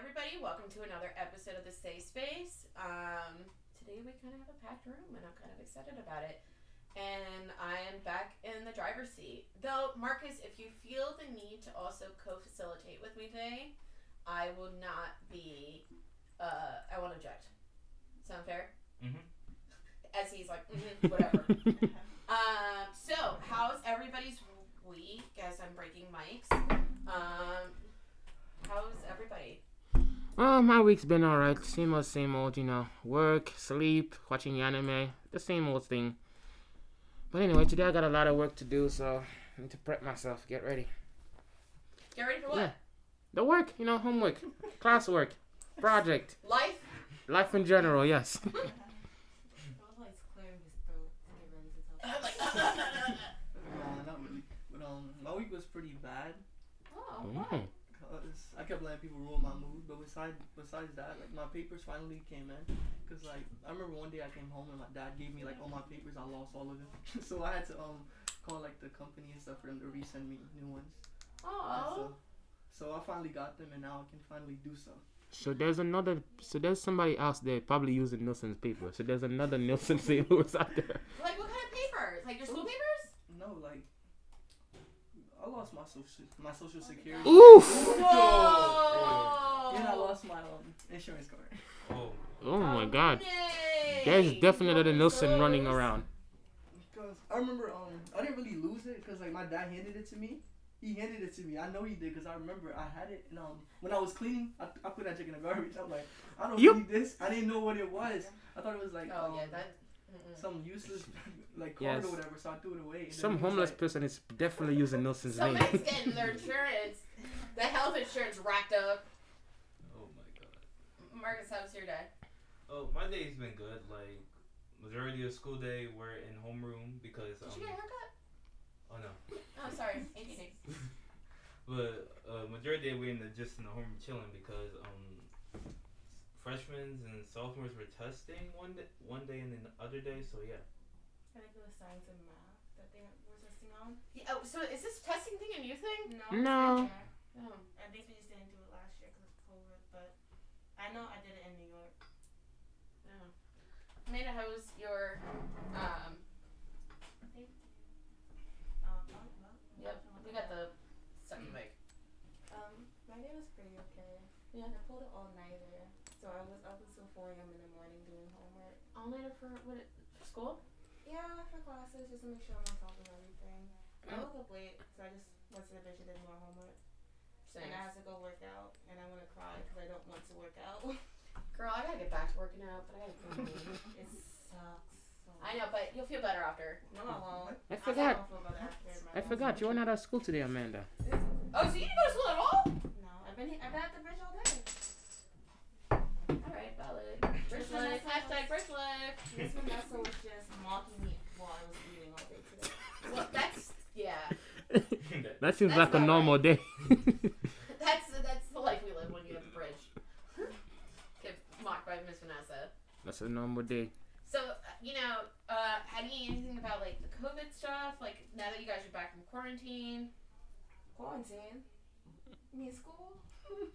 everybody. Welcome to another episode of the Safe Space. Um, today we kind of have a packed room, and I'm kind of excited about it. And I am back in the driver's seat. Though, Marcus, if you feel the need to also co-facilitate with me today, I will not be. Uh, I won't object. Sound fair? Mhm. As he's like, "Mhm, whatever. um, so, how's everybody's week? As I'm breaking mics. Um, how's everybody? Well, my week's been alright. Same old, same old, you know. Work, sleep, watching anime. The same old thing. But anyway, today I got a lot of work to do, so I need to prep myself, get ready. Get ready for what? Yeah. The work, you know, homework, classwork, project, Life? life in general, yes. Spotlight's clearing his throat to get ready to talk. I'm like, Nah, not really. But my week was pretty bad. oh, Mm. Cause I kept letting people ruin my mood. But besides besides that, like my papers finally came in. Cause like I remember one day I came home and my dad gave me like all my papers. I lost all of them. so I had to um call like the company and stuff for them to resend me new ones. Oh. So, so I finally got them and now I can finally do so. So there's another, so there's somebody else there probably using Nilsson's paper. So there's another Nilsson St. Louis out there. Like, what kind of papers? Like your school papers? No, like I lost my social my social security. Oof! Whoa! And I lost my um, insurance card. Oh, Oh my god. Nay. There's definitely the Nilsson Those- running around. Cause I remember um I didn't really lose it because like my dad handed it to me. He handed it to me. I know he did because I remember I had it and um when I was cleaning I, I put that chicken in the garbage. I'm like I don't You- need this. I didn't know what it was. I thought it was like Oh um, yeah, that. Some useless like card Yes. or whatever. So I threw it away. Some homeless like- person is definitely using Nilsson's name. Somebody's getting their insurance, the health insurance racked up. oh my god. Marcus, how was your day? Oh, my day's been good. Like majority of school day, we're in homeroom because Did um. you get a haircut? Oh no. Oh, sorry. ADD. But uh, majority of we're in the just in the homeroom chilling because um. Freshmen and sophomores were testing one day, one day and then the other day. So yeah. I think it was science and math that they were testing on. Yeah, oh, so is this testing thing a new thing? No. No. it's not. Oh. I think we just didn't do it last year because of COVID, but I know I did it in New York. oh. Amanda, how was your um? Um, oh, well, Yep, we got the second mic. Um, my day was pretty okay. Yeah. I pulled an all nighter, so I was up until 4 a.m. in the morning doing homework. All nighter for what? It, for school? Yeah, for classes, just to make sure I'm on top of everything. I Oh. woke up late, so I just went to the bitch and did more homework. Same. And I had to go work out, and I want to cry because I don't want to work out. Girl, I gotta get back to working out, but I gotta go. it sucks. So I know, but you'll feel better after. No, I won't. I I forgot. don't feel after I forgot you were not at school today, Amanda. Oh, so you didn't go to school at all? No, I've been I've been at the bridge all day. All right, valid. Bridge life. Hashtag bridge life. Miss Vanessa was just mocking me while I was eating all day today. Well, that's yeah. that seems That's like a about normal day. That's that's the life we live when you have the bridge. Get mocked by Miss Vanessa. That's a normal day. So uh, you know, uh, had you anything about like the COVID stuff? Like now that you guys are back from quarantine, Quarantine. Me in school?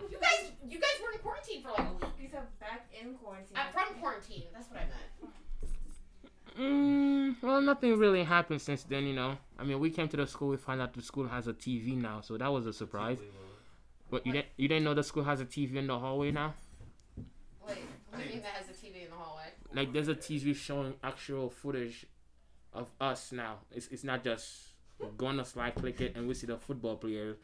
You guys you guys were in quarantine for like a week. You said back in quarantine. I'm from quarantine. That's what I meant. Mm, well, nothing really happened since then, you know. I mean, we came to the school, we found out the school has a TV now, so that was a surprise. But you didn't, you didn't know the school has a TV in the hallway now? Wait, what do you mean that has a TV in the hallway? Like, there's a TV showing actual footage of us now. It's, it's not just going to slide, click it, and we see the football players.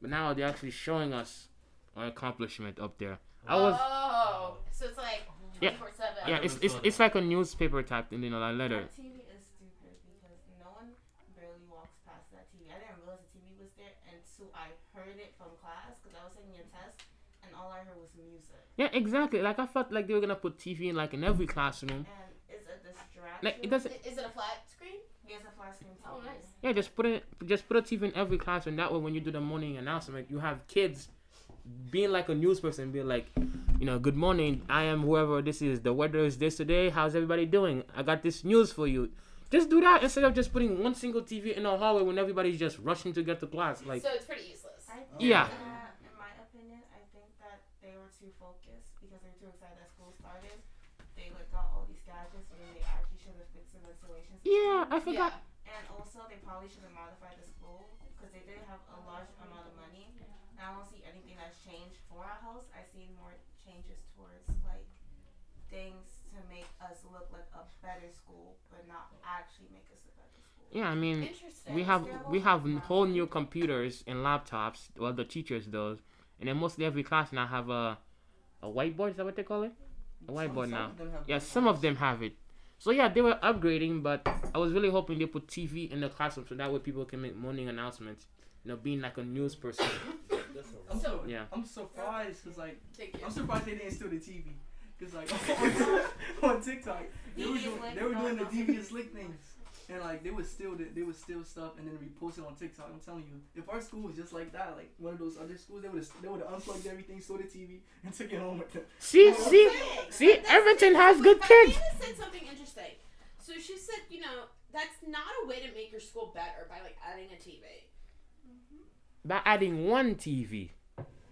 But now they're actually showing us our accomplishment up there. I oh, was, Oh, so it's like Yeah. 24 seven. yeah, it's, it's, it's like a newspaper type thing, you know, like letter. That TV is stupid because no one barely walks past that TV. I didn't realize the TV was there until I heard it from class because I was taking a test and all I heard was music. Yeah, exactly. Like, I felt like they were going to put TV in, like, in every classroom. And it's a distraction. Like, it doesn't, Is it a flat screen? There's a flat screen TV. Oh, nice. Yeah, just put it. Just put a TV in every classroom. That way, when you do the morning announcement, you have kids being like a news person, being like, you know, good morning. I am whoever this is. The weather is this today. How's everybody doing? I got this news for you. Just do that instead of just putting one single TV in the hallway when everybody's just rushing to get to class. Like, so it's pretty useless. I think Yeah. that, in my opinion, I think that they were were too focused because they were too excited that school started. They like got all these gadgets when they actually should have fixed the ventilation system. Yeah, I forgot. And also, they probably should have modified the school because they did have a large amount of money. And I don't see anything that's changed for our house. I see more changes towards like things to make us look like a better school, but not actually make us a better school. Yeah, I mean, Interesting. we have we have whole new computers and laptops. Well, the teachers does, and then mostly every class now have a a whiteboard. Is that what they call it? A whiteboard now. of them have Yeah, some of them have it. So yeah, they were upgrading, but I was really hoping they put TV in the classroom so that way people can make morning announcements. You know, being like a news person. That's a I'm, So- so, Yeah. I'm surprised because like Thank you. I'm surprised they didn't steal the TV. Cause like on, on TikTok they were doing they were doing the going on. devious lick things, and like they would steal they would steal stuff and then repost it on TikTok. I'm telling you, if our school was just like that, like one of those other schools, they would have they would have unplugged everything, stole the TV, and took it home with them. See, That's see, what see, That's- Irvington has good but kids. Amanda said something interesting. So she said, you know, that's not a way to make your school better by like adding a TV. Mm-hmm. by adding one TV.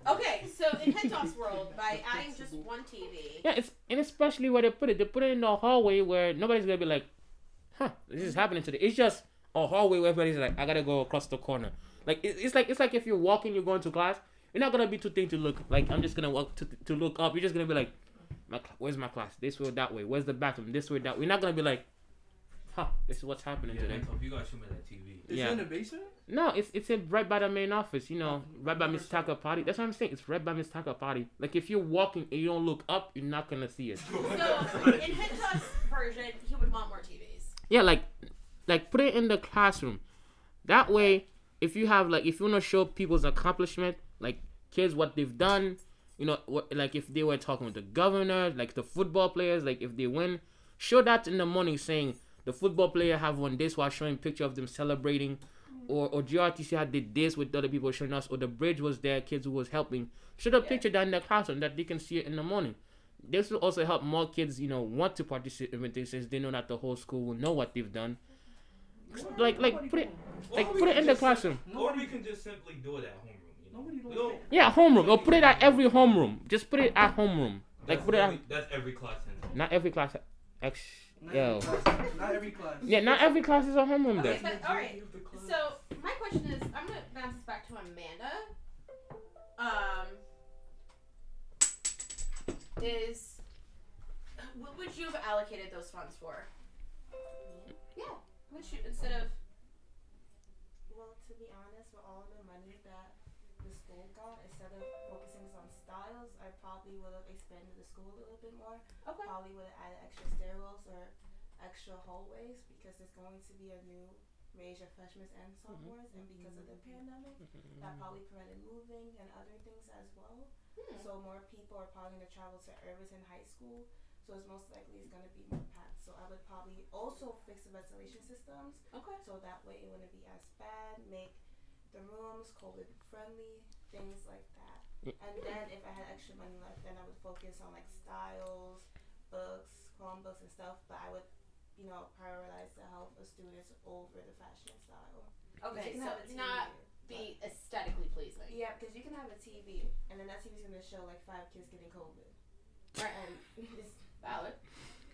Okay, so in Hentoff's world, by adding just one TV. Yeah, it's and especially where they put it. They put it in the hallway where nobody's gonna be like, "Huh, this is happening today." It's just a hallway where everybody's like, "I gotta go across the corner." Like it, it's like it's like if you're walking, you're going to class. You're not gonna be too thin to look like. I'm just gonna walk to to look up. You're just gonna be like, "My cl- where's my class? This way, or that way. Where's the bathroom? This way, that way." You're not gonna be like, "Huh, this is what's happening Yeah, today." Anton, you gotta show me that TV. Is Yeah. it in the basement? No, it's it's in right by the main office. You know, oh, right by Miss Taka Party. That's what I'm saying. It's right by Miss Taka Party. Like if you're walking and you don't look up, you're not gonna see it. So in Hentoff's version, he would want more TVs. Yeah, like like put it in the classroom. That way, if you have like if you wanna show people's accomplishment, like kids what they've done, you know, what like if they were talking with the governor, like the football players, like if they win, show that in the morning saying the football player have won this while showing picture of them celebrating. Or, or GRTC had did this with other people showing us, or the bridge was there, kids who was helping. Show the Yeah. picture down in the classroom that they can see it in the morning. This will also help more kids, you know, want to participate in things since they know that the whole school will know what they've done. Like, like put it, like put it in the classroom. Or we can just simply do it at homeroom. You know? Nobody We don't- Yeah, homeroom. Or put it at every homeroom. Just put it at homeroom. Like that's put it at every, that's every class in. not every class. Ex, Not yo. every class. Not every class. Yeah, not every class is a homeroom Okay, there. but all right. So my question is, I'm gonna bounce this back to Amanda. Um, is what would you have allocated those funds for? Yeah, would you instead of Well, to be honest, with all the money that the school got, instead of focusing on styles, I probably would have expanded the school a little bit more. okay, Probably would have added extra stairwells or extra hallways because there's going to be a new range of freshmen and mm-hmm. sophomores, and because of the mm-hmm. pandemic, that mm-hmm. probably prevented moving and other things as well. Hmm. So more people are probably going to travel to Irvington High School. So it's most likely it's going to be more packed. So I would probably also fix the ventilation systems okay, so that way it wouldn't be as bad. Make the rooms COVID friendly, things like that. And then if I had extra money left, then I would focus on like styles, books, Chromebooks and stuff. But I would, you know, prioritize the health of students over the fashion style. okay. So it's not be aesthetically pleasing. Yeah, because you can have a TV, and then that TV's gonna show like five kids getting COVID. Right. Um, and it's Valid.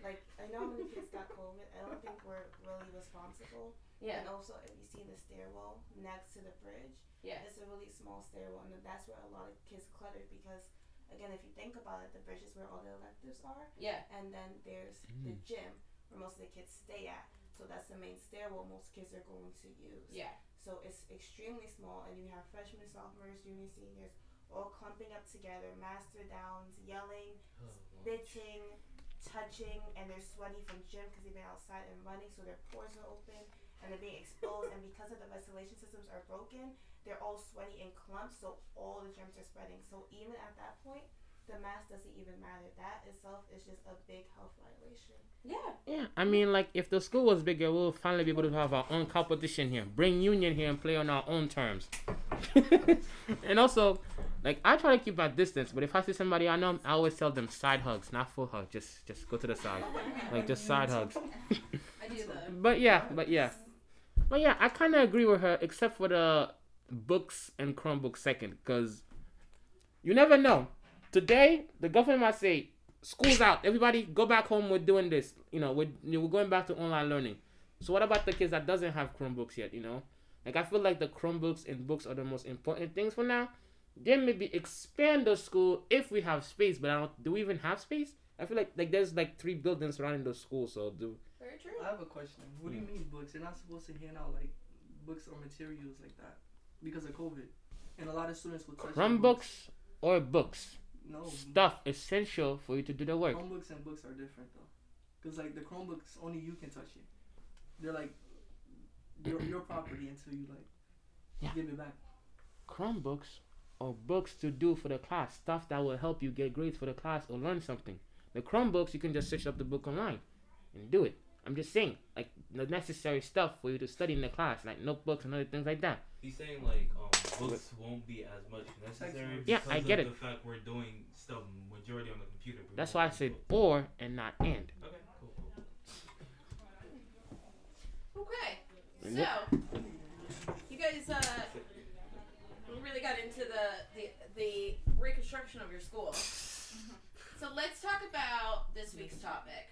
like I know how many kids got COVID. I don't think we're really responsible. Yeah. And also, if you see the stairwell next to the bridge, Yeah. it's a really small stairwell, and that's where a lot of kids cluttered because, again, if you think about it, the bridge is where all the electives are, Yeah. and then there's mm. the gym where most of the kids stay at. So that's the main stairwell most kids are going to use. Yeah. So it's extremely small, and you have freshmen, sophomores, juniors, seniors all clumping up together, master downs, yelling, oh, spitting, touching, and they're sweaty from gym because they've been outside and running, so their pores are open and they're being exposed. and because of the ventilation systems are broken, they're all sweaty in clumps, so all the germs are spreading. So even at that point, the mask doesn't even matter. That itself is just a big health violation. Yeah. Yeah, I mean, like if the school was bigger, we'll finally be able to have our own competition here. Bring union here and play on our own terms. and also, like I try to keep my distance, but if I see somebody I know, I always tell them side hugs, not full hug. Just, just go to the side, like just side hugs. I do the. But yeah, but yeah, but yeah, I kind of agree with her, except for the books and Chromebook second, because you never know. Today the government might say school's out. Everybody go back home. We're doing this. You know, we're we're going back to online learning. So what about the kids that doesn't have Chromebooks yet? You know, like I feel like the Chromebooks and books are the most important things for now. Then maybe expand the school if we have space. But I don't. Do we even have space? I feel like like there's like three buildings surrounding the school. So do Very true. I have a question. What do you mean books? They're not supposed to hand out like books or materials like that because of COVID, and a lot of students will touch their Chromebooks or books No, stuff essential for you to do the work. Chromebooks and books are different though, because like the Chromebooks only you can touch it. They're like your your property until you like Yeah. give it back. Chromebooks or books to do for the class, stuff that will help you get grades for the class or learn something. The Chromebooks, you can just search up the book online and do it. I'm just saying, like the necessary stuff for you to study in the class, like notebooks and other things like that. He's saying like um, books won't be as much necessary Yeah, because I get of it. the fact we're doing stuff majority on the computer. That's why I said books. or and not and. Okay, cool, cool. Okay. So, you guys uh, really got into the, the the reconstruction of your school. So let's talk about this week's topic.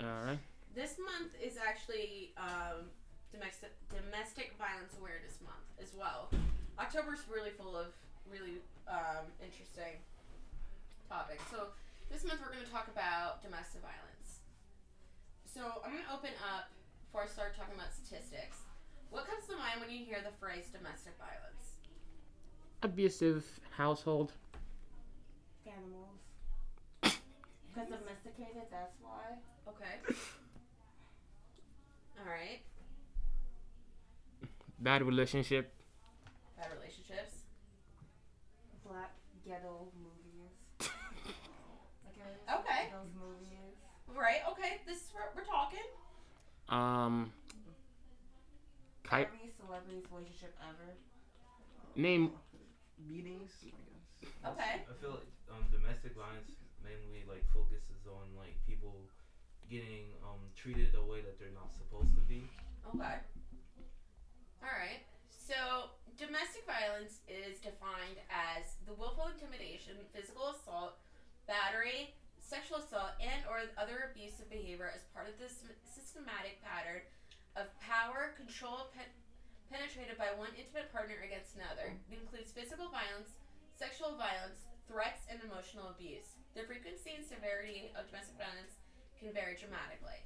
All right. This month is actually um, domestic domestic violence awareness month as well. October's really full of really um, interesting topics. So this month we're going to talk about domestic violence. So I'm going to open up before I start talking about statistics. What comes to mind when you hear the phrase domestic violence? Abusive household. Animals. Because domesticated, that's why. Okay. All right. Bad relationship. Bad relationships. Black ghetto movies. okay. Okay. Those movies. Right. Okay. This is what we're talking. Um. Ki- Every celebrity's relationship ever. name Beatings. I guess. Okay. I feel like um, domestic violence mainly like focuses on like people getting um, treated a way that they're not supposed to be. Okay. All right. So, domestic violence is defined as the willful intimidation, physical assault, battery, sexual assault, and or other abusive behavior as part of this systematic pattern of power, control, pe- penetrated by one intimate partner against another. It includes physical violence, sexual violence, threats, and emotional abuse. The frequency and severity of domestic violence can vary dramatically.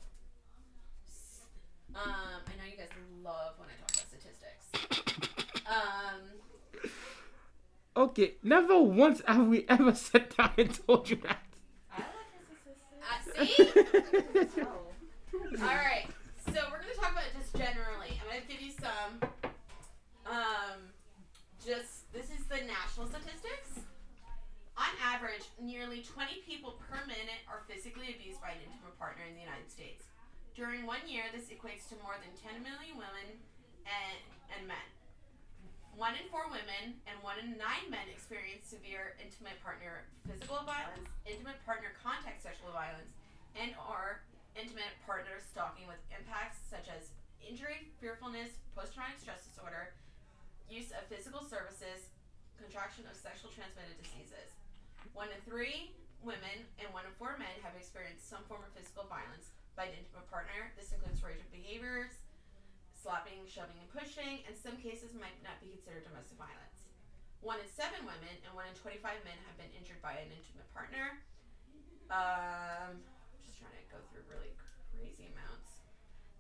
Um, I know you guys love when I talk about statistics. Um, Okay, never once have we ever sat down and told you that. I like his uh, assistant. see? Oh. All right. So we're gonna talk about it just generally. I'm gonna give you some. Um, just this is the national statistics. On average, nearly 20 people per minute are physically abused by an intimate partner in the United States. During one year, this equates to more than 10 million women and, and men. One in four women and one in nine men experience severe intimate partner physical violence, intimate partner contact sexual violence, and or intimate partner stalking with impacts such as injury, fearfulness, post-traumatic stress disorder, use of physical services, contraction of sexual transmitted diseases. One in three women and one in four men have experienced some form of physical violence by an intimate partner. This includes rage of behaviors, slapping, shoving, and pushing. In some cases, might not be considered domestic violence. One in seven women and one in 25 men have been injured by an intimate partner. Um, I'm just trying to go through really crazy amounts.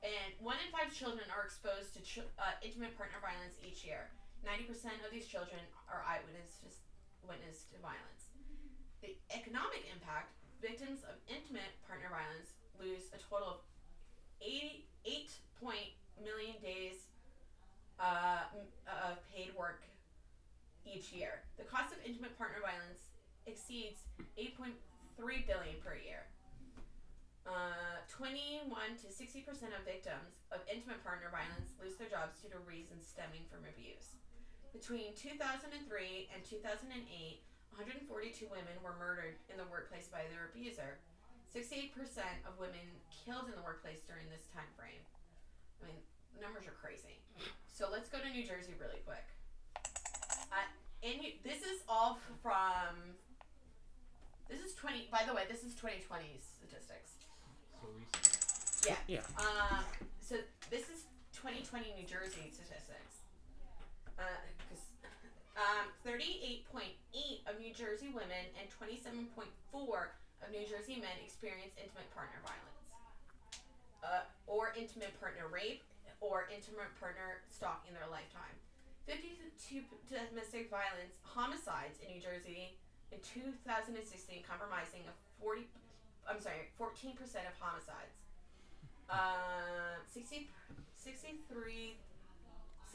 And one in five children are exposed to uh, intimate partner violence each year. 90% of these children are eyewitness to, witness to violence. The economic impact victims of intimate partner violence lose a total of 80, 8 point million days uh, of paid work each year. The cost of intimate partner violence exceeds 8.3 billion per year. Uh, 21 to 60 percent of victims of intimate partner violence lose their jobs due to reasons stemming from abuse. Between 2003 and 2008, 142 women were murdered in the workplace by their abuser. 68% of women killed in the workplace during this time frame. I mean, numbers are crazy. So let's go to New Jersey really quick. Uh, and you, this is all from This is twenty. by the way, this is 2020 statistics. So recent. Yeah. Yeah. Um, so this is 2020 New Jersey statistics. Uh, 'cause, um, 38.8 of New Jersey women and 27.4 of New Jersey men experience intimate partner violence, uh, or intimate partner rape, or intimate partner stalking in their lifetime. 52 domestic violence homicides in New Jersey in 2016, compromising a 40. I'm sorry, 14% of homicides. Uh, 60, 63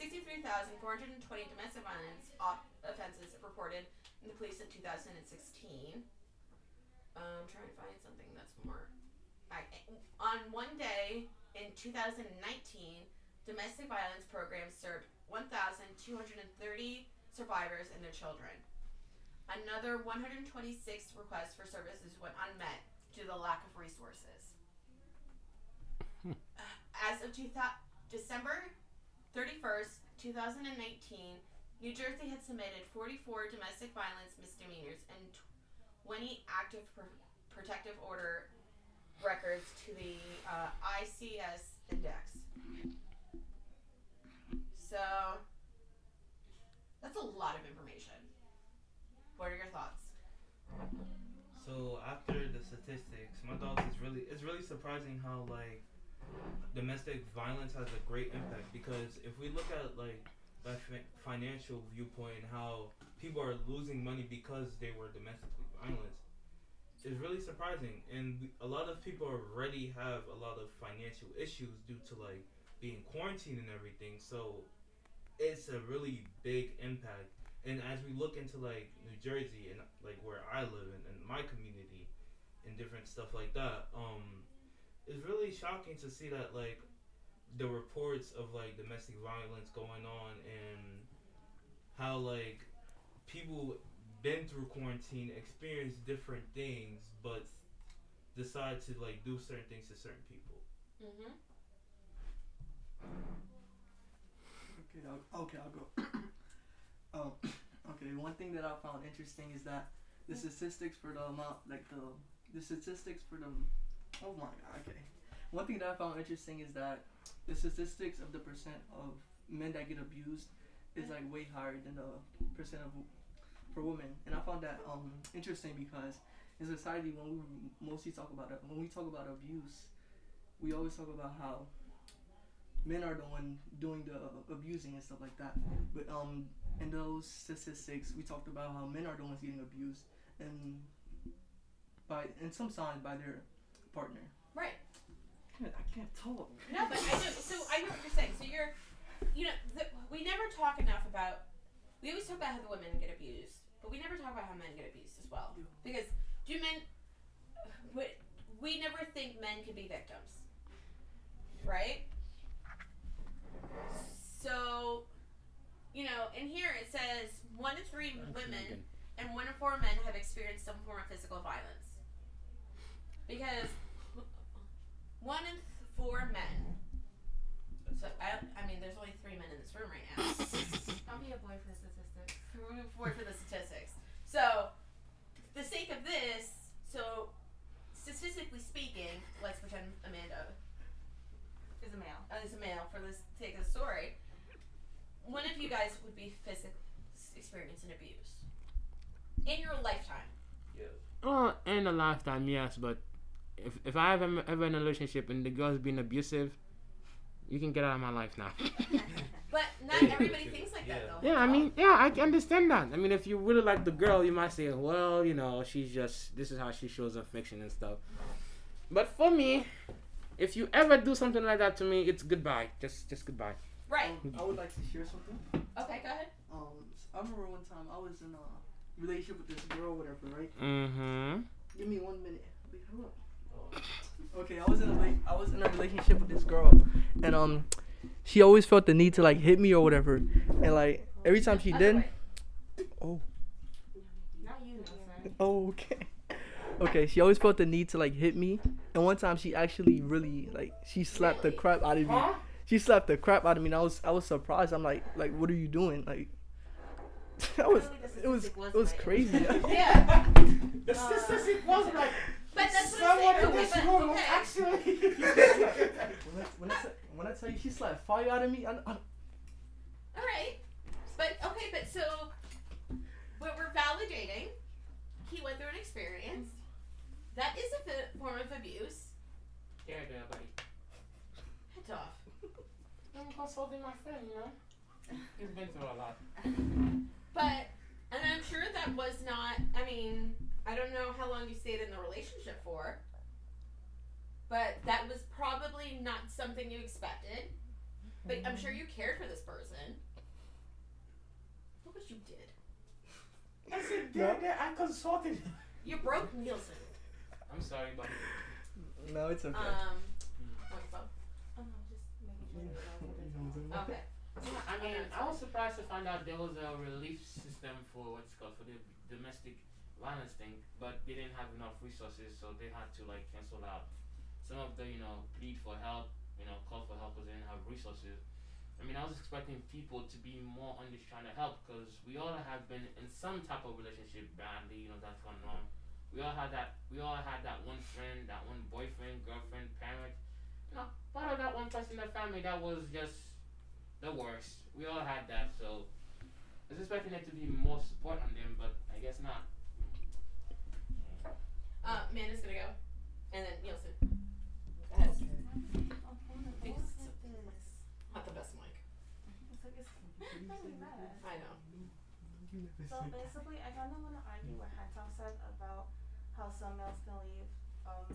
63,420 domestic violence op- offenses reported in the police in 2016. Um, I'm trying to find something that's more. I, on one day in 2019, domestic violence programs served 1,230 survivors and their children. Another 126 requests for services went unmet due to the lack of resources. Hmm. Uh, as of 2000, December 31st, 2019, New Jersey had submitted 44 domestic violence misdemeanors and 20 active pr- protective order records to the uh, ICS index. So, that's a lot of information. What are your thoughts? So after the statistics, my thoughts is really it's really surprising how like domestic violence has a great impact because if we look at like fi- financial viewpoint how people are losing money because they were domestically violent is really surprising. And a lot of people already have a lot of financial issues due to like being quarantined and everything. So it's a really big impact. And as we look into like New Jersey and like where I live and, in my community and different stuff like that, um, it's really shocking to see that like the reports of like domestic violence going on and how like people been through quarantine experienced different things but decide to like do certain things to certain people. Mm-hmm. Okay, I'll, okay, I'll go. um, okay, one thing that I found interesting is that the statistics for the amount, like the the statistics for the, oh my god, okay. One thing that I found interesting is that the statistics of the percent of men that get abused is like way higher than the percent of for women, and I found that um interesting because in society when we mostly talk about it, when we talk about abuse, we always talk about how men are the one doing the abusing and stuff like that. But um, in those statistics, we talked about how men are the ones getting abused, and by in some signs by their partner. Right. I can't talk. No, but I know. So I know what you're saying. So you're, you know, the, we never talk enough about. We always talk about how the women get abused, but we never talk about how men get abused as well. Yeah. Because do men? We, we never think men could be victims, right? So, you know, in here it says one in three women and one in four men have experienced some form of physical violence. Because one in four men. So I, I mean, there's only three men in this room right now. Don't be a boy for the statistics. Four for the statistics. So, the sake of this, so statistically speaking, let's pretend Amanda Is a male. uh, is a male for the sake of the story. One of you guys would be physically experiencing abuse in your lifetime. Oh, in a lifetime, yes, but if if I ever ever in a relationship and the girl's being abusive, you can get out of my life now. But not everybody thinks like that, though. Yeah, I mean, yeah, I understand that. I mean, if you really like the girl, you might say, well, you know, she's just this is how she shows affection and stuff. But for me, if you ever do something like that to me, it's goodbye. Just just goodbye. right. Um, I would like to share something. Okay, go ahead. Um, I remember one time I was in a relationship with this girl, whatever, right? Mm-hmm. Give me one minute. Wait, hold up. Okay, I was in a rela- I was in a relationship with this girl, and um, she always felt the need to like hit me or whatever, and like every time she did, way. oh, Not you, Nelson. oh, okay, okay, she always felt the need to like hit me, and one time she actually really like she slapped the crap out of me. She slapped the crap out of me, and I was I was surprised. I'm like like what are you doing? Like, I was it was statistic was it was crazy. Yeah. The Uh, statistic was like But that's what someone I'm in saying. this Okay, room but, okay. actually. When I, when I, say, when I tell you she slapped fire out of me, I, I, All right, but okay, but so what we're validating, he went through an experience. That is a form of abuse. There, there, buddy. Head off. I'm consulting my friend, you know. He's been through a lot. But and I'm sure that was not. I mean, I don't know how long you stayed in the relationship for. But that was probably not something you expected. But I'm sure you cared for this person. Look what you did. I said, there, there, I consulted him. You broke Nielsen. I'm sorry, buddy. no, it's okay. Um, wait, Bo. Oh, just making sure that you know what it is. Okay. Yeah, I mean, I was surprised to find out there was a relief system for what's called for the domestic violence thing, but they didn't have enough resources, so they had to like cancel out some of the, you know, plead for help, you know, call for help because they didn't have resources. I mean, I was expecting people to be more on this trying to help because we all have been in some type of relationship badly, you know, that's gone wrong. We all had that. We all had that one friend, that one boyfriend, girlfriend, parent. You know, part of that one person in the family that was just the worst. We all had that, so I was expecting there to be more support on them, but I guess not. Uh, Amanda's gonna go, and then Nielsen. Go ahead. Hold on, Thanks. what was this? Not the best mic. It's like it's really bad. I know. So basically, I kind of want to argue what Hantok said about how some males can leave um,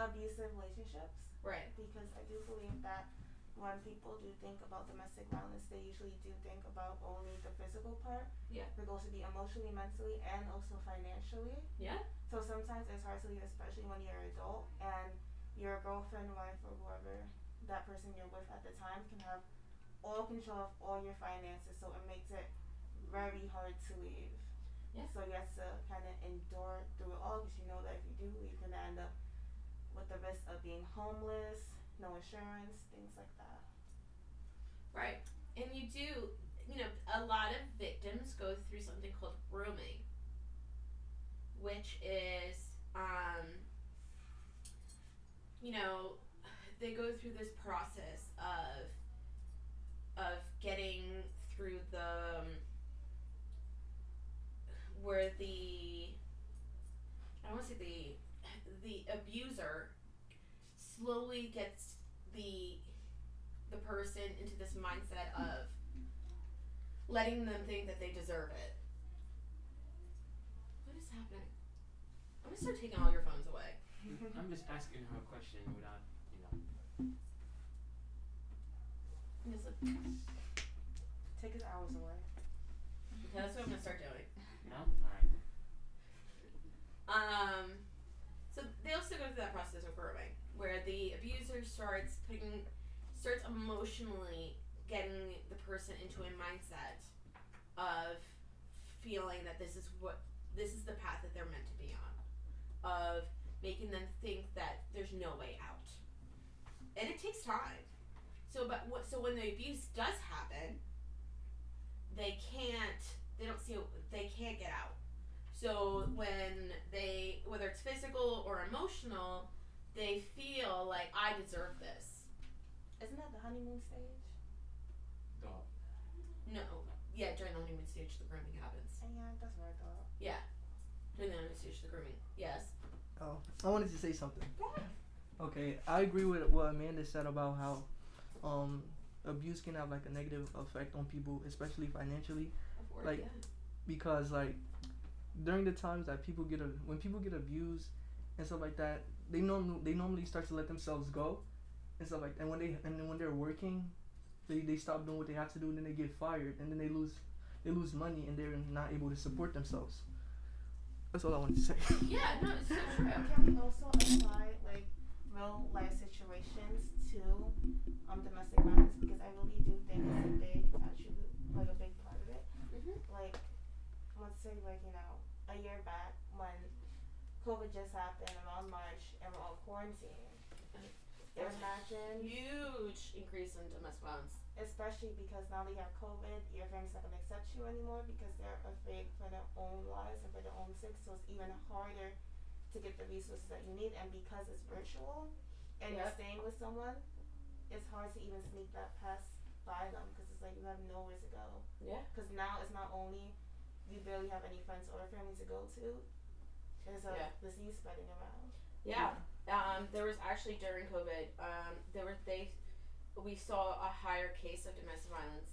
abusive relationships Right. because I do believe that when people do think about domestic violence, they usually do think about only the physical part. Yeah. But also be emotionally, mentally, and also financially. Yeah. So sometimes it's hard to leave, especially when you're an adult and your girlfriend, wife, or whoever that person you're with at the time can have all control of all your finances. So it makes it very hard to leave. Yeah. So you have to kind of endure through it all because you know that if you do you're gonna end up with the risk of being homeless, no insurance, things like that. Right. And you do, you know, a lot of victims go through something called grooming, which is, um, you know, they go through this process of of getting through the um, where the I want to say the the abuser slowly gets the the person into this mindset of letting them think that they deserve it. What is happening? I'm gonna start taking all your phones away. I'm just asking her a question without, you know. I'm just like, Take his hours away. okay, that's what I'm gonna start doing. No? Alright. Um, so they also go through that process of grooming, where the abuser starts putting, starts emotionally getting the person into a mindset of feeling that this is what this is the path that they're meant to be on, of making them think that there's no way out, and it takes time. So, but what? So when the abuse does happen, they can't. They don't see. They can't get out. So when they, whether it's physical or emotional, they feel like I deserve this. Isn't that the honeymoon stage? Dog. No, yeah, during the honeymoon stage, the grooming happens. And yeah, that's what I thought. Yeah, during the stage, the grooming. Yes. Oh, I wanted to say something. Okay, I agree with what Amanda said about how um, abuse can have like a negative effect on people, especially financially, Of course, Like- yeah. because like during the times that people get a, when people get abused and stuff like that, they normally they normally start to let themselves go and stuff like that. And when they and then when they're working, they they stop doing what they have to do and then they get fired and then they lose they lose money and they're not able to support themselves. That's all I wanted to say. Yeah, no, it's so true. Can we also apply like real life situations to um, domestic violence? Because I really do think it's a big attribute, like a big part of it. Mhm. Like, let's say like you know a year back when COVID just happened around March and we're all quarantined. Imagine, Huge increase in domestic violence. Especially because now they have COVID, your family's not gonna accept you anymore because they're afraid for their own lives and for their own sake. So it's even harder to get the resources that you need. And because it's virtual and you're staying with someone, it's hard to even sneak that past by them because it's like you have nowhere to go. Yeah. Because now it's not only you barely have any friends or family to go to. There's a Yeah. disease spreading around. Yeah. Um, there was actually during COVID, um, there were they, we saw a higher case of domestic violence.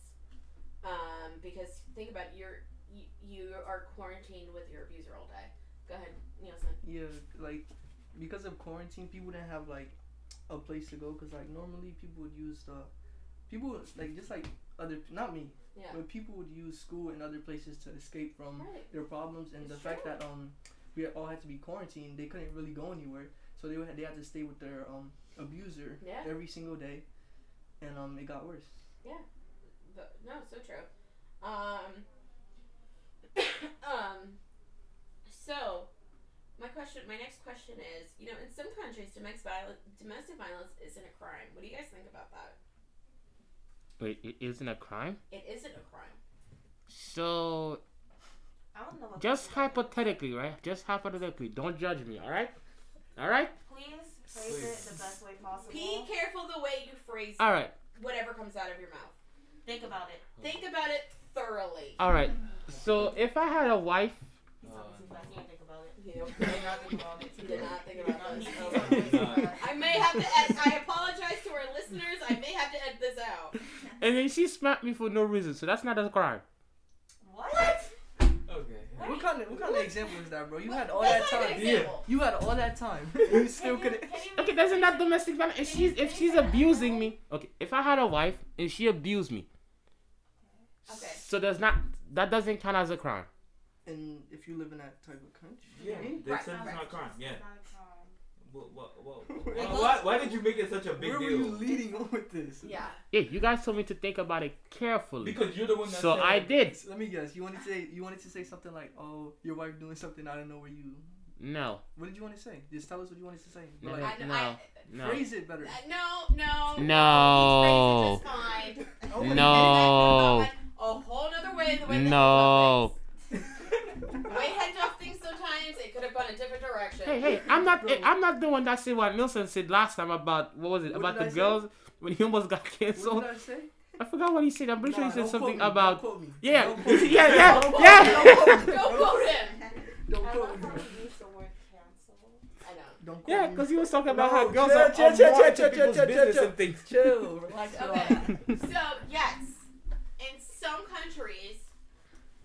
Um, because think about it, you're you, you are quarantined with your abuser all day. Go ahead, Nielsen. Yeah, like because of quarantine, people didn't have like a place to go. Cause like normally people would use the people like just like other not me, Yeah. but people would use school and other places to escape from Right. their problems. And It's the fact that um we all had to be quarantined, they couldn't really go anywhere. So they would, they had to stay with their um abuser Yeah. every single day, and um it got worse. Yeah, But, no, so true. Um, um, so my question, my next question is, you know, in some countries, domestic violence, domestic violence isn't a crime. What do you guys think about that? Wait, it isn't a crime? It isn't a crime. So I don't know. What just hypothetically, right? Just hypothetically. Don't judge me, all right? All right? Please phrase it the best way possible. Be careful the way you phrase it. All right. whatever comes out of your mouth. Think about it. Think about it thoroughly. All right. So if I had a wife, He's talking too fast. He didn't think about it. Did not think about it. He did not think about He this. Oh, thinks about it too Nah. fast. I may have to. Ed- I apologize to our listeners. I may have to edit this out. and then she smacked me for no reason, so that's not a crime. What? Kind of what kind of example is that, bro? You had all That's that not an time. example. You had all that time. you still Can you- couldn't. can you Okay, that's not domestic violence. If she's if she's abusing me, okay. If I had a wife and she abused me, Okay. so does not that doesn't count as a crime. And if you live in that type of country, Yeah, they Right, said right. not crime. Yeah. It's not a crime. What, what, what, why, why, why did you make it such a big where deal? were you leading on with this? Yeah. Yeah, you guys told me to think about it carefully. Because you're the one that So said, I did. So let me guess. You wanted to say you wanted to say something like, "Oh, your wife doing something I don't know where you." No, What did you want to say? Just tell us what you wanted to say. No. Like, I, No. I, no. Phrase it better. uh, no, no. No. He it just fine. Oh, No. A whole nother way. The way No. he does things. The way head off things sometimes it could have gone a different direction. Hey, hey, I'm not. Bro. I'm not the one that said what Nilsson said last time about what was it What about the I say? girls when he almost got What canceled. did I say? I forgot what he said. I'm pretty sure he said don't quote something me. about. Don't quote me. Yeah, Don't quote me. yeah, yeah, Don't quote yeah. me. Don't quote me. Don't quote him. Don't I quote love me. how you use the word cancel. I know. Don't quote Yeah, me. because he was talking about No, how girls chill, are, chill, are chill, more chill, into chill, people's chill, business chill, and things. Chill, relax. your Okay. eyes. So yes, in some countries,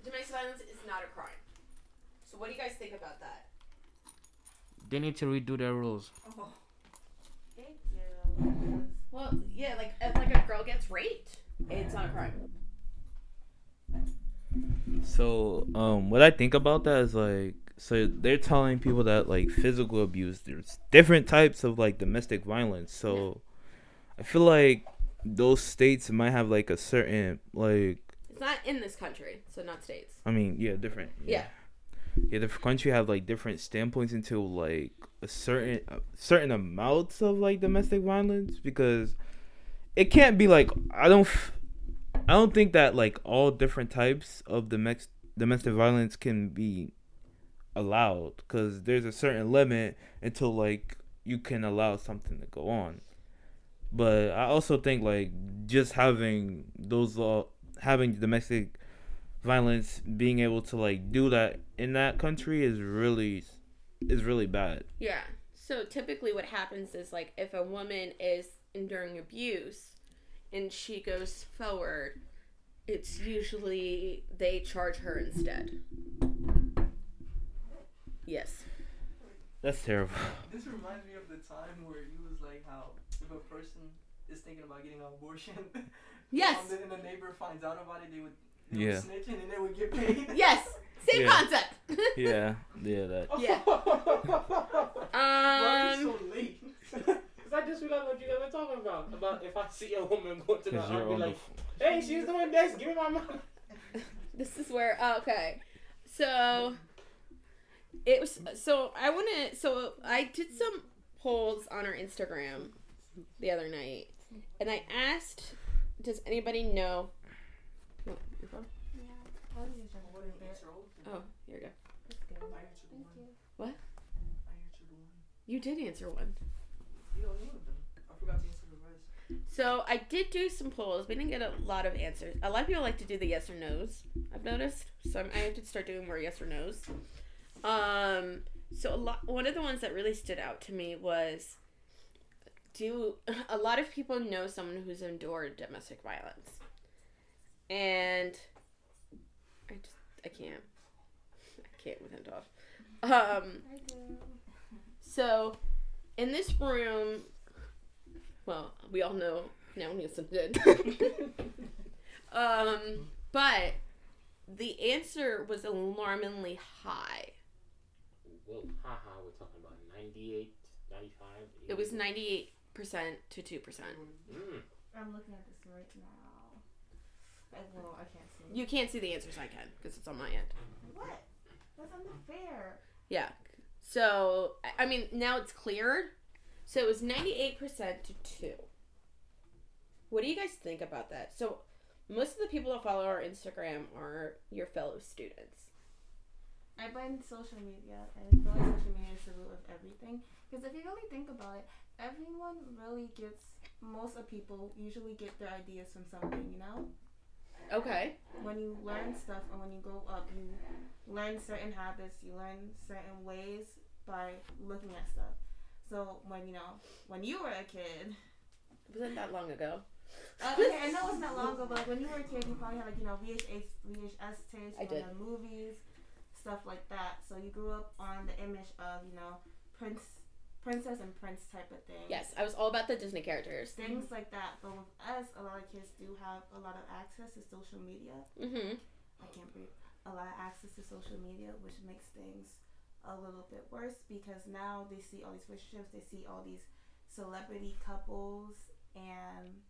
domestic violence is not a crime. So what do you guys think about that? They need to redo their rules. Oh, They do. Well, yeah, like if like a girl gets raped, it's not a crime. So, um, what I think about that is like, so they're telling people that like physical abuse, there's different types of like domestic violence. So, I feel like those states might have like a certain like, It's not in this country, so not states. I mean, yeah, different. Yeah. Yeah, the country have like different standpoints into like a certain uh, certain amounts of like domestic violence because it can't be like I don't I don't think that like all different types of domestic domestic violence can be allowed because there's a certain limit until like you can allow something to go on. But I also think like just having those law having domestic violence being able to like do that in that country is really is really bad. Yeah. So typically, what happens is like if a woman is enduring abuse and she goes forward, it's usually they charge her instead. Yes. That's terrible. This reminds me of the time where you was like how if a person is thinking about getting an abortion, Yes. and the neighbor finds out about it, they would, they Yeah. would snitch and then they would get paid. Yes. Same Yeah. concept. yeah, yeah, that. Yeah. Why are Um. you so late? Because I just realized what you guys were talking about. About if I see a woman go to the Because I'll you're be like, the. hey, she's doing this. Give me my money. This is where oh, okay. So it was so I want to so I did some polls on our Instagram the other night, and I asked, "Does anybody know?" Your phone? Yeah. I'll use your What did phone. you answer all of them? Oh, here you go. It's good. I answered Thank you. What? I answered one. You did answer one. You don't know them. I forgot to answer the rest. So I did do some polls. We didn't get a lot of answers. A lot of people like to do the yes or nos. I've noticed. So I'm, I have to start doing more yes or nos. Um. So a lot. One of the ones that really stood out to me was, do a lot of people know someone who's endured domestic violence? And I just I can't. I can't with him off. Um. So, in this room, well, we all know now Nielsen did. um, but the answer was alarmingly high. Well, haha, we're talking about 98, 95. It was 98% to 2%. Mm. I'm looking at this right now. I, well, I can't see. You can't see the answers, I can, because it's on my end. What? That's unfair. Yeah. So, I- mean, now it's cleared. So it was 98% to 2. What do you guys think about that? So, most of the people that follow our Instagram are your fellow students. I blame social media, and I feel like social media is the root of everything. Because if you really think about it, everyone really gets, most of people usually get their ideas from something, you know? Okay. When you learn stuff and when you grow up, you learn certain habits, you learn certain ways by looking at stuff. So when, you know, when you were a kid, it Wasn't that long ago? uh, okay, I know it's not that long ago, but like when you were a kid, you probably had like, you know, VHS, VHS tapes, I you did. know, movies, stuff like that. So you grew up on the image of, you know, prince, princess and prince type of thing. Yes, I was all about the Disney characters. Things like that. But with us, a lot of kids do have a lot of access to social media. Mm-hmm. I can't breathe. A lot of access to social media, which makes things a little bit worse because now they see all these relationships, they see all these celebrity couples, and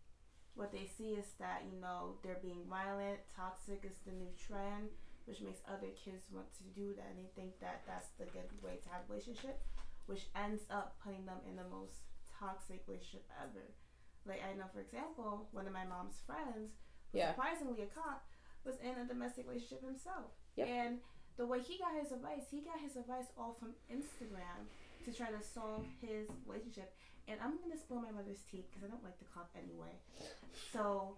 what they see is that you know they're being violent, toxic is the new trend, which makes other kids want to do that, and they think that that's the good way to have a relationship, which ends up putting them in the most toxic relationship ever. Like I know, for example, one of my mom's friends, who's Yeah. surprisingly a cop, was in a domestic relationship himself. Yep. And the way he got his advice, he got his advice all from Instagram to try to solve his relationship. And I'm gonna spill my mother's teeth because I don't like the cop anyway. So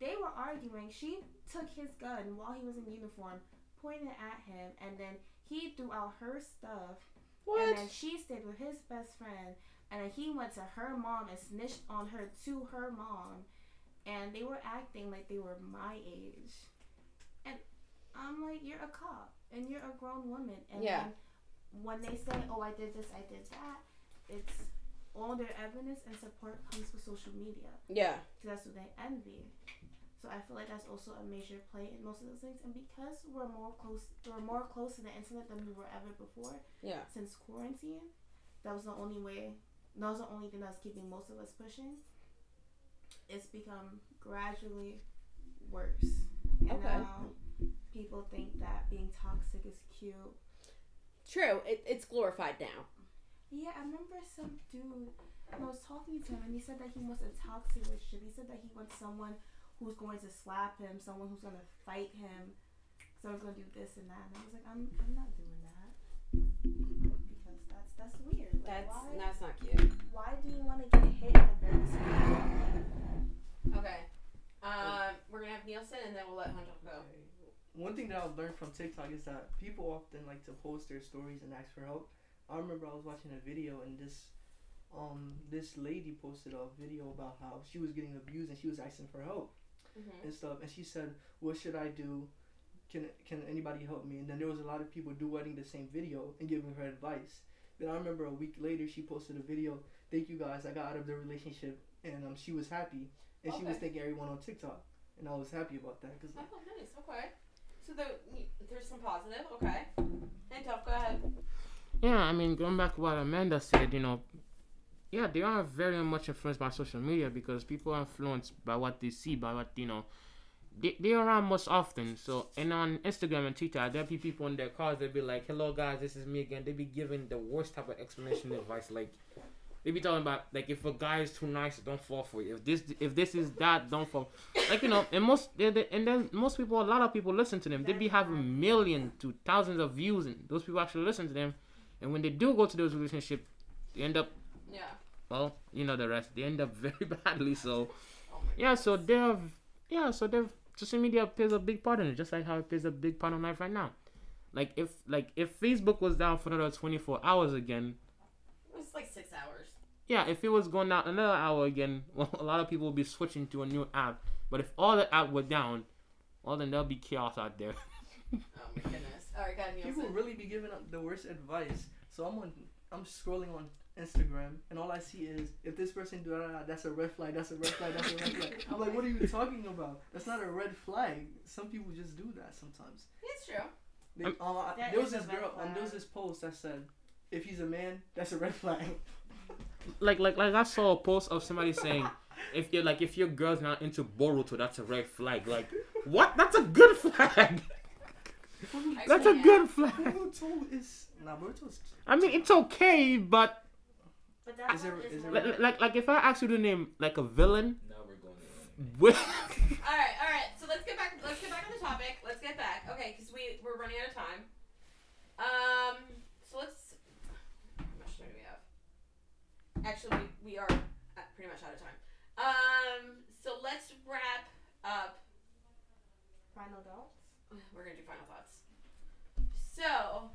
they were arguing. She took his gun while he was in uniform, pointed at him, and then he threw out her stuff. And then she stayed with his best friend, and then he went to her mom and snitched on her to her mom, and they were acting like they were my age. And I'm like, you're a cop, and you're a grown woman, and Yeah. then when they say, "Oh, I did this, I did that," it's all their evidence and support comes with social media. Yeah. That's what they envy. So I feel like that's also a major play in most of those things. And because we're more close, we're more close to the internet than we were ever before Yeah. since quarantine. That was the only way. That was the only thing that's keeping most of us pushing. It's become gradually worse, and Okay. now people think that being toxic is cute. True. It, it's glorified now. Yeah, I remember some dude. I was talking to him, and he said that he wants a toxic relationship. He said that he wants someone who's going to slap him, someone who's going to fight him, someone's going to do this and that. And I was like, I'm, I'm not doing that because that's that's weird. Like, That's why, that's not cute. why do you want to get hit in the face? Okay. Um, we're gonna have Nielsen, and then we'll let Hunter go. One thing that I've learned from TikTok is that people often like to post their stories and ask for help. I remember I was watching a video and this um this lady posted a video about how she was getting abused and she was asking for help Mm-hmm. and stuff and she said, What should I do? Can can anybody help me? And then there was a lot of people duetting the same video and giving her advice. Then I remember a week later she posted a video, Thank you guys, I got out of the relationship and um she was happy and she was Okay. thanking everyone on TikTok. And I was happy about that because Oh, nice. Okay. So there, there's some positive. Okay. And Tuff, go ahead. Yeah, I mean, going back to what Amanda said, you know, yeah, they are very much influenced by social media because people are influenced by what they see, by what, you know, they, they're around most often. So, and on Instagram and Twitter, there'll be people in their cars, they'll be like, hello guys, this is me again. They be giving the worst type of explanation advice, like, They be talking about like if a guy is too nice, don't fall for it. If this if this is that, don't fall. Like you know, and most they- they- and then most people, a lot of people listen to them. They be having millions to thousands of views, and those people actually listen to them. And when they do go to those relationships, they end up Yeah. well, you know the rest. They end up very badly. So Oh yeah, so they've yeah, so they've social media plays a big part in it, just like how it plays a big part in life right now. Like if like if Facebook was down for another twenty four hours again, It was like six hours. yeah, if it was going down another hour again, well, a lot of people would be switching to a new app. But if all the app were down, well, then there'll be chaos out there. Oh my goodness. All right, go ahead, People Nielsen. really be giving up the worst advice. So I'm on, I'm scrolling on Instagram, and all I see is if this person do that, that's a red flag. That's a red flag. That's a red flag. I'm like, what are you talking about? That's not a red flag. Some people just do that sometimes. It's true. They, Um, I- there was is this girl. Um, there was this post that said, if he's a man, that's a red flag. like like like I saw a post of somebody saying, if you're like if your girl's not into Boruto, that's a red flag. Like what? That's a good flag. That's a good flag. Boruto is nah. Boruto's I mean, it's okay, but But that Is there- one is is there- like, like like if I ask you to name like a villain, Now we're going in. with All right, all right. So let's get back. Let's get back on the topic. Let's get back. Okay, because we we're running out of time. Um. So let's. How much time do we have? Actually, we, we are pretty much out of time. Um. So let's wrap up. final thoughts. We're gonna do final thoughts. So.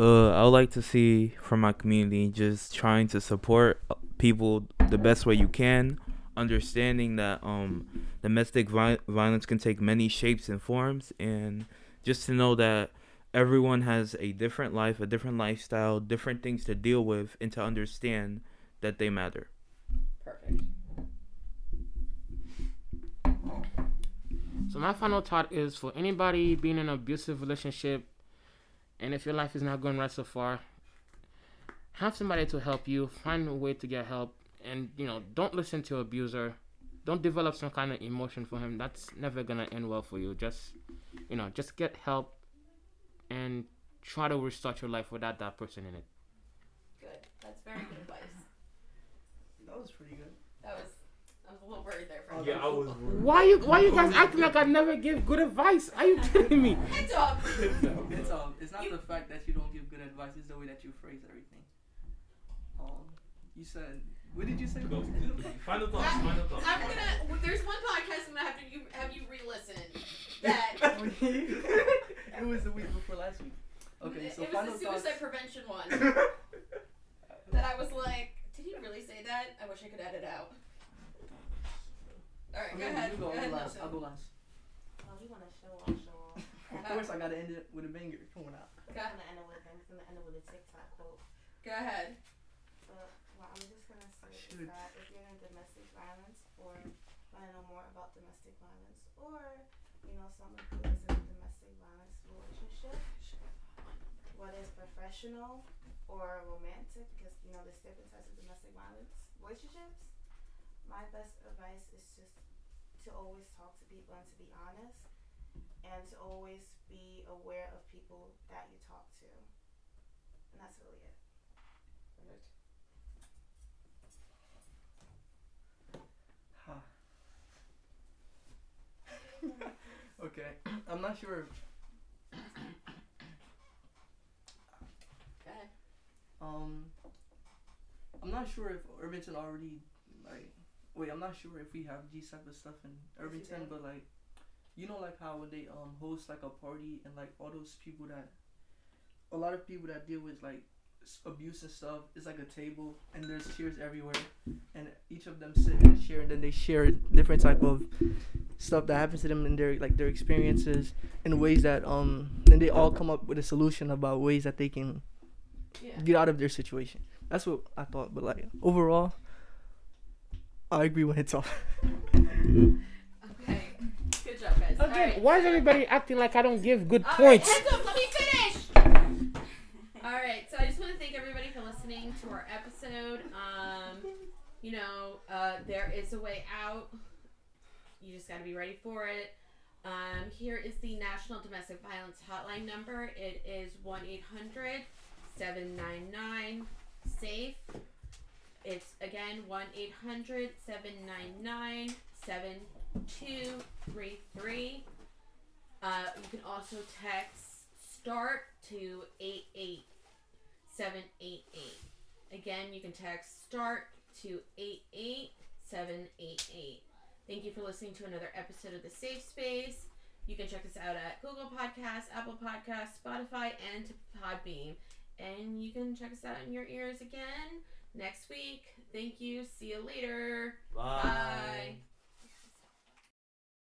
Uh, I would like to see from my community just trying to support people the best way you can, understanding that um domestic vi- violence can take many shapes and forms, and just to know that everyone has a different life, a different lifestyle, different things to deal with, and to understand that they matter. Perfect. So my final thought is for anybody being in an abusive relationship, and if your life is not going right so far, have somebody to help you. Find a way to get help, and you know, don't listen to abuser. Don't develop some kind of emotion for him. That's never gonna end well for you. Just, you know, just get help, and try to restart your life without that person in it. Good. That's very good advice. that was pretty good. That was. I was a little worried there for you. yeah, I was Why you Why you guys acting like I never give good advice? Are you kidding me? It's up. It's um, it's not You- the fact that you don't give good advice; it's the way that you phrase everything. Um, you said, what did you say? Final thoughts. Final thoughts. I'm gonna. There's one podcast I'm gonna have to you have you re-listen. That it was the week before last week. Okay, it, so it final was the thoughts. suicide prevention one that I was like, did he really say that? I wish I could edit out. All right, go ahead. You Go go, I'll go last. I'll go last. Oh, you want to show off, show off. Of course, I gotta end it with a banger. Come on out. Go, I'm gonna end it with I'm gonna end it with a TikTok quote. go ahead. But what I'm just gonna say Shoot. that if you're in domestic violence or want to know more about domestic violence or you know someone who is in a domestic violence relationship, whether it's professional or romantic, because you know there's different types of domestic violence relationships. My best advice is just to always talk to people and to be honest, and to always be aware of people that you talk to. And that's really it. Huh. okay, I'm not sure. Go ahead. Um, I'm not sure if Irvington already like. Wait, I'm not sure if we have these type of stuff in Irvington, but like, you know, like how when they um host like a party and like all those people that, a lot of people that deal with like s- abuse and stuff, it's like a table and there's chairs everywhere, and each of them sit and share, and then they share different type of stuff that happens to them and their like their experiences in ways that um and they all come up with a solution about ways that they can Yeah. get out of their situation. That's what I thought. But like overall, I agree when it's off. Okay. Good job, guys. All Again, right. why is everybody acting like I don't give good All right, points? heads up, let me finish. All right, so I just want to thank everybody for listening to our episode. Um, you know, uh, there is a way out. You just got to be ready for it. Um, here is the National Domestic Violence Hotline number. It is 1 800 799 SAFE. It's again 1 800 799 7233. Uh, you can also text START to 88788. Again, you can text START to 88788. Thank you for listening to another episode of The Safe Space. You can check us out at Google Podcasts, Apple Podcasts, Spotify, and Podbean. And you can check us out in your ears again next week. Thank you. See you later. Bye. Bye.